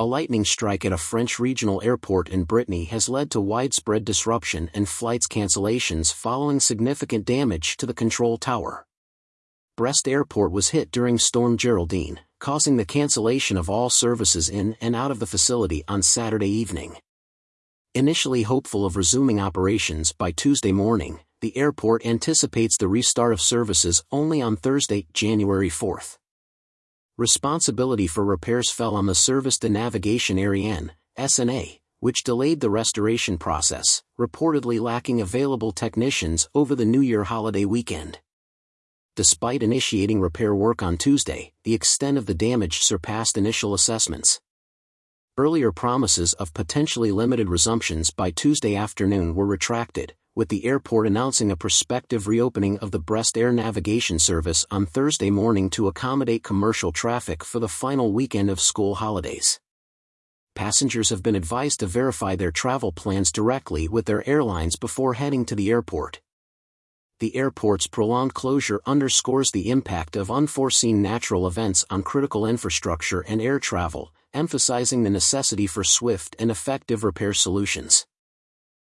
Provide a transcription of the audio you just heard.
A lightning strike at a French regional airport in Brittany has led to widespread disruption and flights cancellations following significant damage to the control tower. Brest Airport was hit during Storm Geraldine, causing the cancellation of all services in and out of the facility on Saturday evening. Initially hopeful of resuming operations by Tuesday morning, the airport anticipates the restart of services only on Thursday, January 4th. Responsibility for repairs fell on the Service de Navigation Aérienne, SNA, which delayed the restoration process, reportedly lacking available technicians over the New Year holiday weekend. Despite initiating repair work on Tuesday, the extent of the damage surpassed initial assessments. Earlier promises of potentially limited resumptions by Tuesday afternoon were retracted, with the airport announcing a prospective reopening of the Brest Air Navigation Service on Thursday morning to accommodate commercial traffic for the final weekend of school holidays. Passengers have been advised to verify their travel plans directly with their airlines before heading to the airport. The airport's prolonged closure underscores the impact of unforeseen natural events on critical infrastructure and air travel, emphasizing the necessity for swift and effective repair solutions.